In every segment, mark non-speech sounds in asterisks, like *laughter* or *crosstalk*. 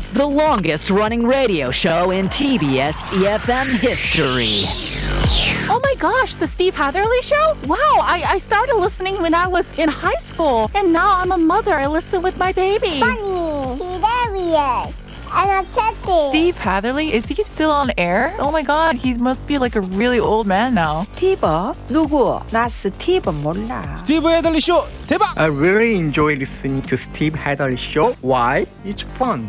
It's the longest running radio show in TBS EFM history. Oh my gosh, the Steve Hatherley show? Wow, I, I started listening when I was in high school, and now I'm a mother. I listen with my baby. funny, hilarious, energetic. Steve Hatherley, is he still on air? Oh my god, he must be like a really old man now. 스티브? 누구? 나 스티브 몰라. 스티브 헤들리 쇼 대박! I really enjoy listening to Steve Hadley show. Why? It's fun,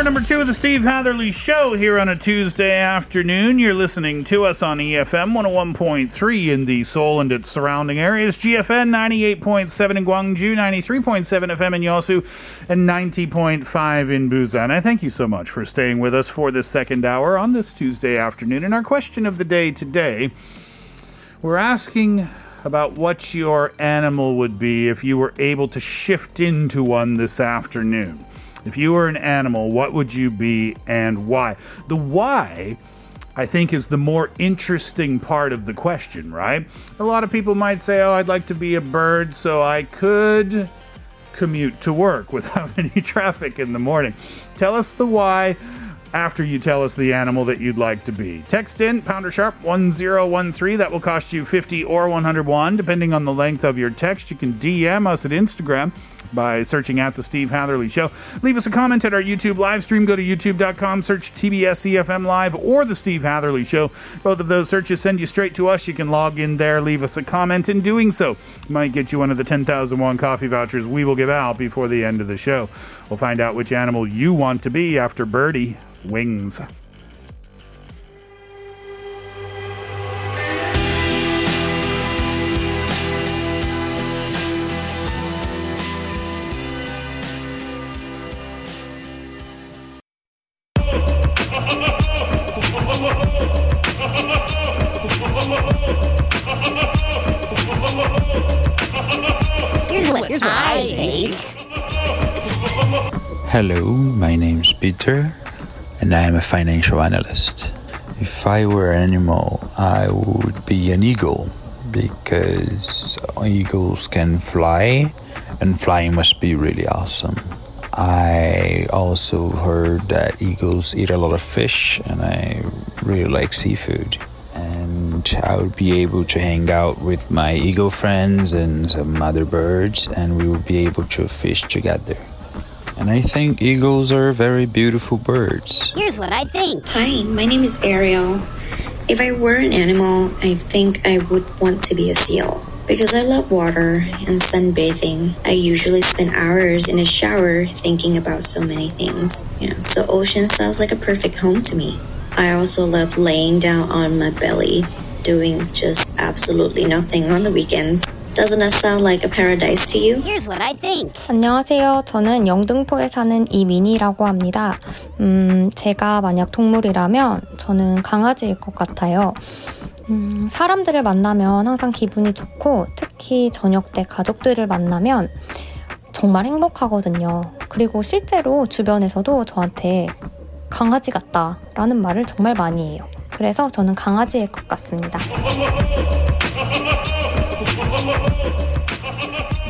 Hour number two of the Steve Hatherly Show here on a Tuesday afternoon. You're listening to us on EFM 101.3 in the Seoul and its surrounding areas, GFN 98.7 in Gwangju, 93.7 FM in Yosu, and 90.5 in Busan. I thank you so much for staying with us for this second hour on this Tuesday afternoon. And our question of the day today, we're asking about what your animal would be if you were able to shift into one this afternoon. If you were an animal, what would you be and why? The why, I think, is the more interesting part of the question, right? A lot of people might say, oh, I'd like to be a bird so I could commute to work *laughs* without any traffic in the morning. Tell us the why after you tell us the animal that you'd like to be. Text in pounder sharp 1013. That will cost you 50 or 101, depending on the length of your text. You can DM us at Instagram by searching at the Steve Hatherly Show. Leave us a comment at our YouTube live stream. Go to youtube.com, search TBS EFM Live or the Steve Hatherly Show. Both of those searches send you straight to us. You can log in there, leave us a comment. In doing so, might get you one of the 10,000 won coffee vouchers we will give out before the end of the show. We'll find out which animal you want to be after Birdie wings. Hello, my name is Peter, and I'm a financial analyst. If I were an animal, I would be an eagle because eagles can fly, and flying must be really awesome. I also heard that eagles eat a lot of fish, and I really like seafood. And I would be able to hang out with my eagle friends and some other birds, and we would be able to fish together. And I think eagles are very beautiful birds. Here's what I think. Hi, my name is Ariel. If I were an animal, I think I would want to be a seal. Because I love water and sunbathing, I usually spend hours in a shower thinking about so many things. You know, so ocean sounds like a perfect home to me. I also love laying down on my belly, doing just absolutely nothing on the weekends. Doesn't that sound like a paradise to you? Here's what I think. 안녕하세요. 저는 영등포에 사는 이민희라고 합니다. 음, 제가 만약 동물이라면 저는 강아지일 것 같아요. 음, 사람들을 만나면 항상 기분이 좋고 특히 저녁 때 가족들을 만나면 정말 행복하거든요. 그리고 실제로 주변에서도 저한테 강아지 같다라는 말을 정말 많이 해요. 그래서 저는 강아지일 것 같습니다.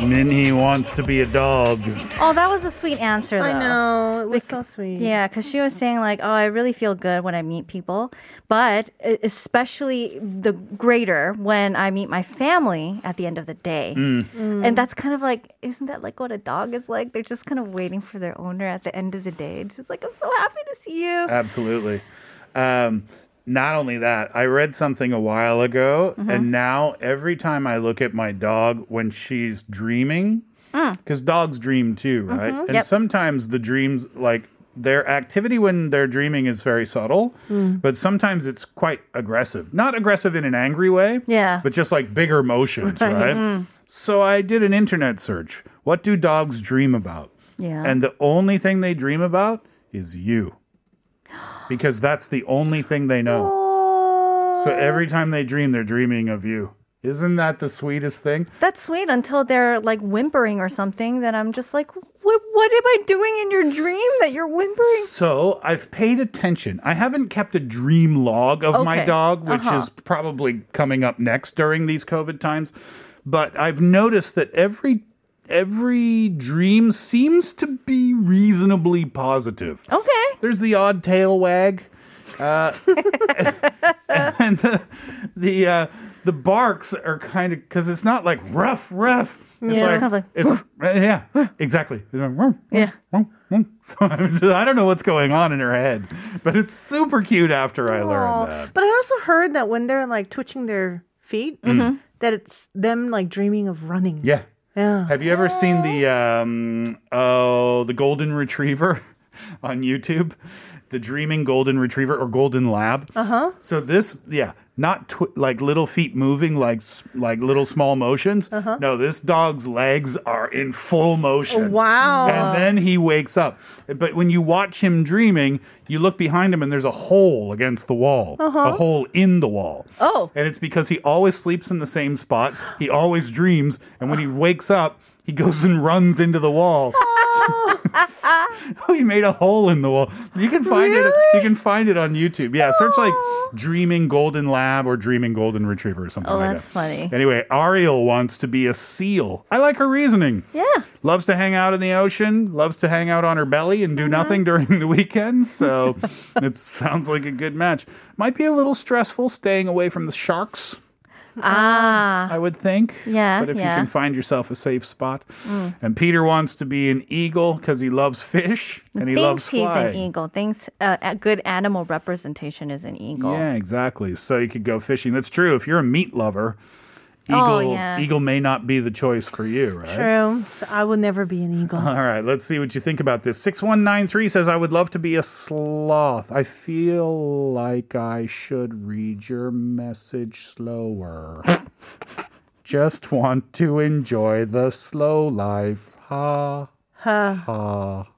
Minhee wants to be a dog. Oh, that was a sweet answer, though. I know. It was so sweet. Yeah, because she was saying, like, oh, I really feel good when I meet people, but especially the greater when I meet my family at the end of the day. Mm. And that's kind of like, isn't that like what a dog is like? They're just kind of waiting for their owner at the end of the day. It's just like, I'm so happy to see you. Absolutely. Um, not only that, I read something a while ago, Mhm. and now every time I look at my dog when she's dreaming, because dogs dream too, right? Mhm. And Yep. sometimes the dreams, like their activity when they're dreaming, is very subtle, Mm. but sometimes it's quite aggressive. Not aggressive in an angry way, Yeah. but just like bigger motions, Right. right? Mm. So I did an internet search. What do dogs dream about? Yeah. And the only thing they dream about is you. Because that's the only thing they know. So every time they dream, they're dreaming of you. Isn't that the sweetest thing? That's sweet until they're like whimpering or something. Then I'm just like, what, what am I doing in your dream that you're whimpering? So I've paid attention. I haven't kept a dream log of my dog, which Uh-huh. is probably coming up next during these COVID times. But I've noticed that every every dream seems to be reasonably positive. Okay. There's the odd tail wag. Uh, *laughs* and the the, uh, the barks are kind of because it's not like rough, rough. It's Yeah. like, It's kind of like, it's, yeah, exactly. Yeah. ruff, ruff." *laughs* So I don't know what's going on in her head, but it's super cute after I Aw. learned that. But I also heard that when they're like twitching their feet, Mhm. that it's them like dreaming of running. Yeah. Yeah. Have you ever seen the um oh the golden retriever *laughs* *laughs* on YouTube? The dreaming golden retriever or golden lab. Uh huh. So this, yeah, not tw- like little feet moving, like like little small motions. Uh-huh. No, this dog's legs are in full motion. Wow. And then he wakes up. But when you watch him dreaming, you look behind him and there's a hole against the wall, Uh-huh. a hole in the wall. Oh. And it's because he always sleeps in the same spot. He always dreams, and when he wakes up, he goes and runs into the wall. *laughs* he made a hole in the wall. You can find it. You can find it on YouTube. Yeah, search like "dreaming golden lab" or "dreaming golden retriever" or something like that. Oh, like that's that. funny. Anyway, Ariel wants to be a seal. I like her reasoning. Yeah. Loves to hang out in the ocean. Loves to hang out on her belly and do Mm-hmm. nothing during the weekends. So *laughs* it sounds like a good match. Might be a little stressful staying away from the sharks. *laughs* Ah. I would think. Yeah, But if yeah. you can find yourself a safe spot. Mm. And Peter wants to be an eagle because he loves fish and he loves thinks he's an eagle. Thinks uh, a good animal representation is an eagle. Yeah, exactly. So you could go fishing. That's true. If you're a meat lover, Oh, eagle yeah. eagle may not be the choice for you, right? True. So I will never be an eagle. All right, let's see what you think about this. 6193 says, I would love to be a sloth. I feel like I should read your message slower. Just want to enjoy the slow life. Ha, Ha. ha,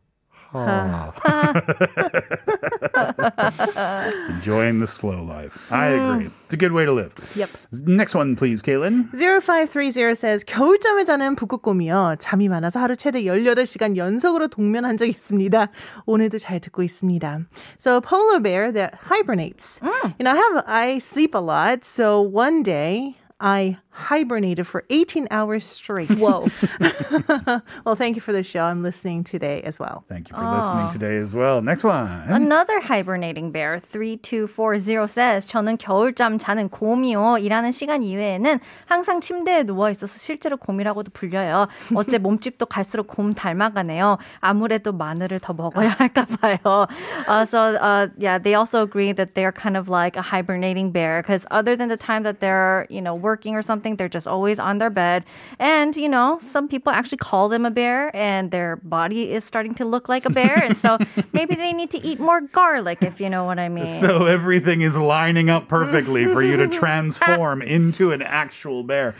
*laughs* Enjoying the slow life. I hmm. agree. It's a good way to live. Yep. Next one, please, Kaylin. 0530 says 겨울잠을 자는 북극곰이요. 잠이 많아서 하루 최대 18시간 연속으로 동면한 적이 있습니다. 오늘도 잘 듣고 있습니다. So a polar bear that hibernates. Mm. You know, I have I sleep a lot. So one day I hibernated for 18 hours straight. *laughs* Whoa. *laughs* well, thank you for the show. I'm listening today as well. Thank you for listening today as well. Next one. Another hibernating bear 3240 says 저는 겨울잠 자는 곰이요. 일하는 시간 이외에는 항상 침대에 누워 있어서 실제로 곰이라고도 불려요. 어째 *laughs* 몸집도 갈수록 곰 닮아가네요. 아무래도 마늘을 더 먹어야 할까 봐요. Uh, so uh, yeah, they also agree that they're kind of like a hibernating bear because other than the time that they're, you know, working or something, they're just always on their bed. And, you know, some people actually call them a bear and their body is starting to look like a bear. And so *laughs* maybe they need to eat more garlic, if you know what I mean. So everything is lining up perfectly for you to *laughs* transform into an actual bear.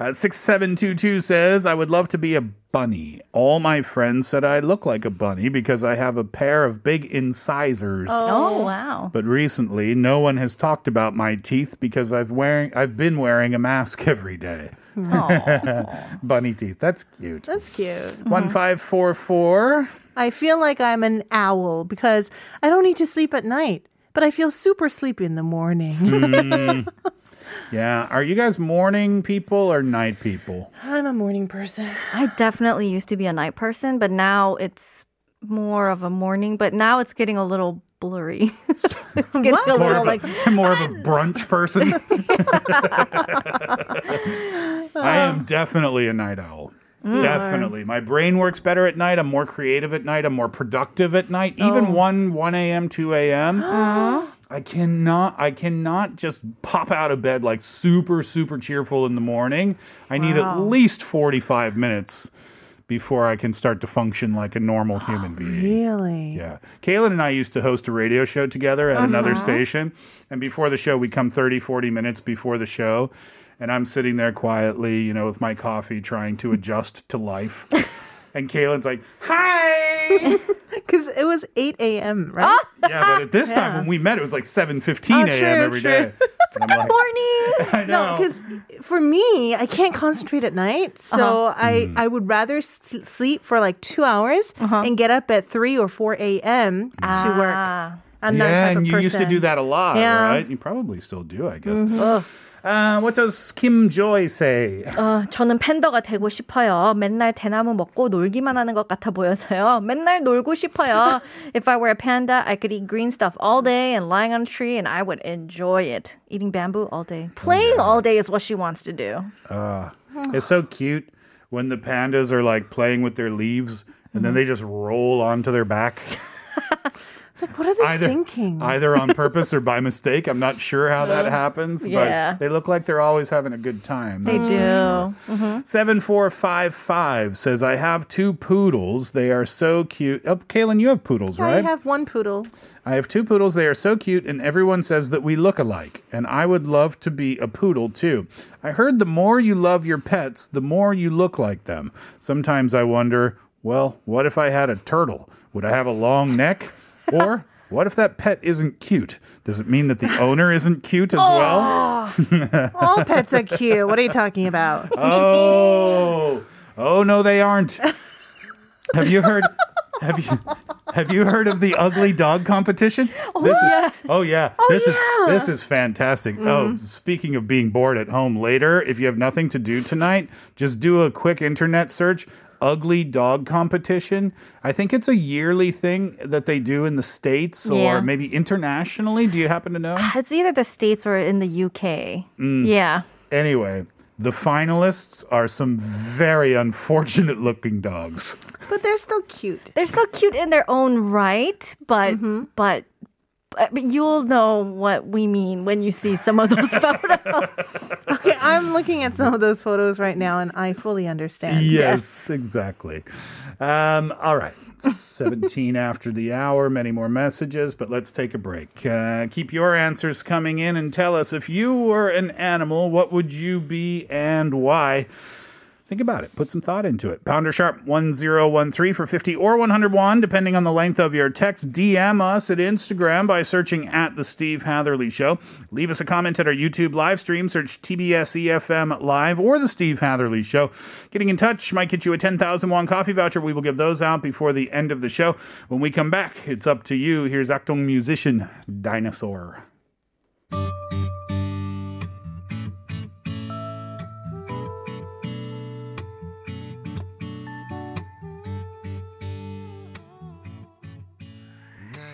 Uh, 6722 says, I would love to be a bunny. All my friends said I look like a bunny because I have a pair of big incisors. Oh, oh wow. But recently, no one has talked about my teeth because I've wearing I've been wearing a mask *laughs* every day. *laughs* Bunny teeth. That's cute. That's cute. Mm-hmm. One five four four. I feel like I'm an owl because I don't need to sleep at night, but I feel super sleepy in the morning. Mm. *laughs* Yeah. Are you guys morning people or night people? I'm a morning person. I definitely used to be a night person, but now it's more of a morning, but now it's getting a little blurry. *laughs* it's getting a More little of, like a, more of a *laughs* brunch person. *laughs* I am definitely a night owl. Mm. Definitely. My brain works better at night. I'm more creative at night. I'm more productive at night. Even Oh. 1 1 a.m., 2 a.m. I cannot I cannot just pop out of bed like super super cheerful in the morning. I need at least 45 minutes before I can start to function like a normal human being. Really? Yeah. Kaylin and I used to host a radio show together at another Uh-huh. station. And before the show, we'd come 30, 40 minutes before the show. And I'm sitting there quietly, you know, with my coffee trying to adjust to life. *laughs* and Kaylin's like, hi. *laughs* Because it was 8 a.m., right? Yeah, but at this time Yeah. when we met, it was like 7:15 Oh, a.m. true, every true. day. *laughs* And I'm like, Morning. *laughs* I No, because for me, I can't concentrate at night, so I Mm. I would rather s- sleep for like two hours and get up at three or four a.m. to work. Ah. I'm that yeah, type of and you used to person. do that a lot, Yeah. right? You probably still do, I guess. Mhm. Uh, what does Kim Joy say? *laughs* 어, 저는 팬더가 되고 싶어요. 맨날 대나무 먹고 놀기만 하는 것 같아 보여서요. 맨날 놀고 싶어요. *laughs* If I were a panda, I could eat green stuff all day and lying on a tree and I would enjoy it. Eating bamboo all day. Playing all day is what she wants to do. Uh, it's so cute when the pandas are like playing with their leaves and then they just roll onto their back. *laughs* It's like, what are they either, thinking? either on *laughs* purpose or by mistake. I'm not sure how that happens, Yeah. but they look like they're always having a good time. They that's for do. sure. Mm-hmm. 7455 says, I have two poodles. They are so cute. Oh, Kaylin, you have poodles, I right? I have one poodle. I have two poodles. They are so cute, and everyone says that we look alike. And I would love to be a poodle too. I heard the more you love your pets, the more you look like them. Sometimes I wonder, well, what if I had a turtle? Would I have a long neck? Or what if that pet isn't cute? Does it mean that the owner isn't cute as well? All pets are cute. What are you talking about? Oh, oh no, they aren't. Have you heard? Have you have you heard of the ugly dog competition? Oh, this yes. Is, oh yeah. Oh, this is this is fantastic. Oh, mm-hmm. speaking of being bored at home later, if you have nothing to do tonight, just do a quick internet search. Ugly dog competition. I think it's a yearly thing that they do in the states Yeah. or maybe internationally. Do you happen to know? It's either the States or in the UK. Mm. Yeah. Anyway, the finalists are some very unfortunate looking dogs. But they're still cute. They're still cute in their own right, but Mm-hmm. but but you'll know what we mean when you see some of those *laughs* photos. *laughs* Okay, I'm looking at some of those photos right now, and I fully understand. Yes, exactly. Um, all right. 17 *laughs* after the hour, many more messages, but let's take a break. Uh, keep your answers coming in and tell us if you were an animal, what would you be and why? Think about it. Put some thought into it. Pounder sharp 1013 for 50 or 101, depending on the length of your text. DM us at Instagram by searching at The Steve Hatherly Show. Leave us a comment at our YouTube live stream. Search TBS EFM Live or The Steve Hatherly Show. Getting in touch might get you a 10,000 won coffee voucher. We will give those out before the end of the show. When we come back, it's up to you. Here's Akdong Musician Dinosaur.